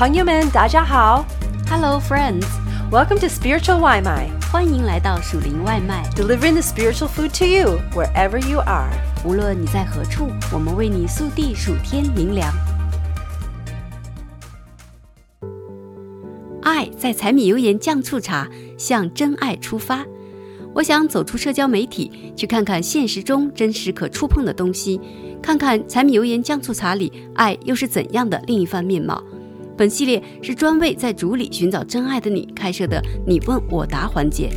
朋友们，大家好。Hello, friends！Welcome to Spiritual Waimai, 欢迎来到属灵外卖。delivering the spiritual food to you wherever you are. 无论你在何处，我们为你速递数天灵粮。爱在柴米油盐酱醋茶，向真爱出发。我想走出社交媒体，去看看现实中真实可触碰的东西，看看柴米油盐酱醋茶里爱又是怎样的另一番面貌。本系列是专为在主里寻找真爱的你开设的“你问我答”环节。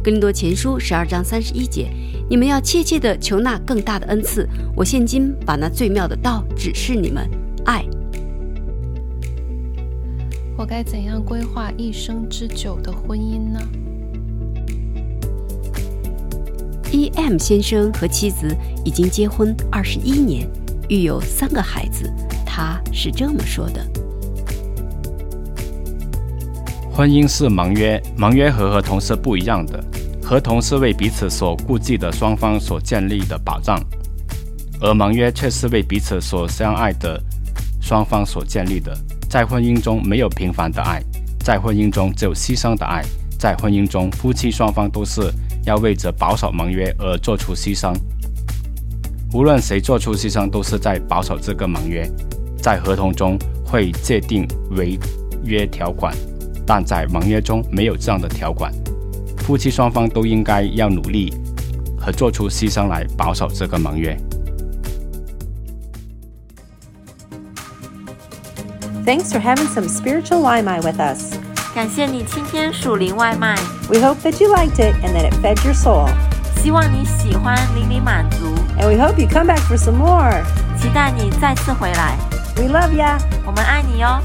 哥林多前书十二章三十一节，你们要切切的求那更大的恩赐。我现今把那最妙的道指示你们，爱。我该怎样规划一生之久的婚姻呢？E.M. 先生和妻子已经结婚二十一年，育有三个孩子。他是这么说的：婚姻是盟约，盟约和合同是不一样的。合同是为彼此所顾忌的双方所建立的保障，而盟约却是为彼此所相爱的双方所建立的。在婚姻中没有平凡的爱，在婚姻中只有牺牲的爱。在婚姻中，夫妻双方都是要为着保守盟约而做出牺牲。无论谁做出牺牲，都是在保守这个盟约。在合同中会界定违约条款。但在盟约中没有这样的条款，夫妻双方都应该要努力和做出牺牲来保守这个盟约。Thanks for having some spiritual Waimai with us. 感谢你今天属灵外卖，We hope that you liked it and that it fed your soul. 希望你喜欢，灵里满足，And we hope you come back for some more. 期待你再次回来，We love ya. 我们爱你哟。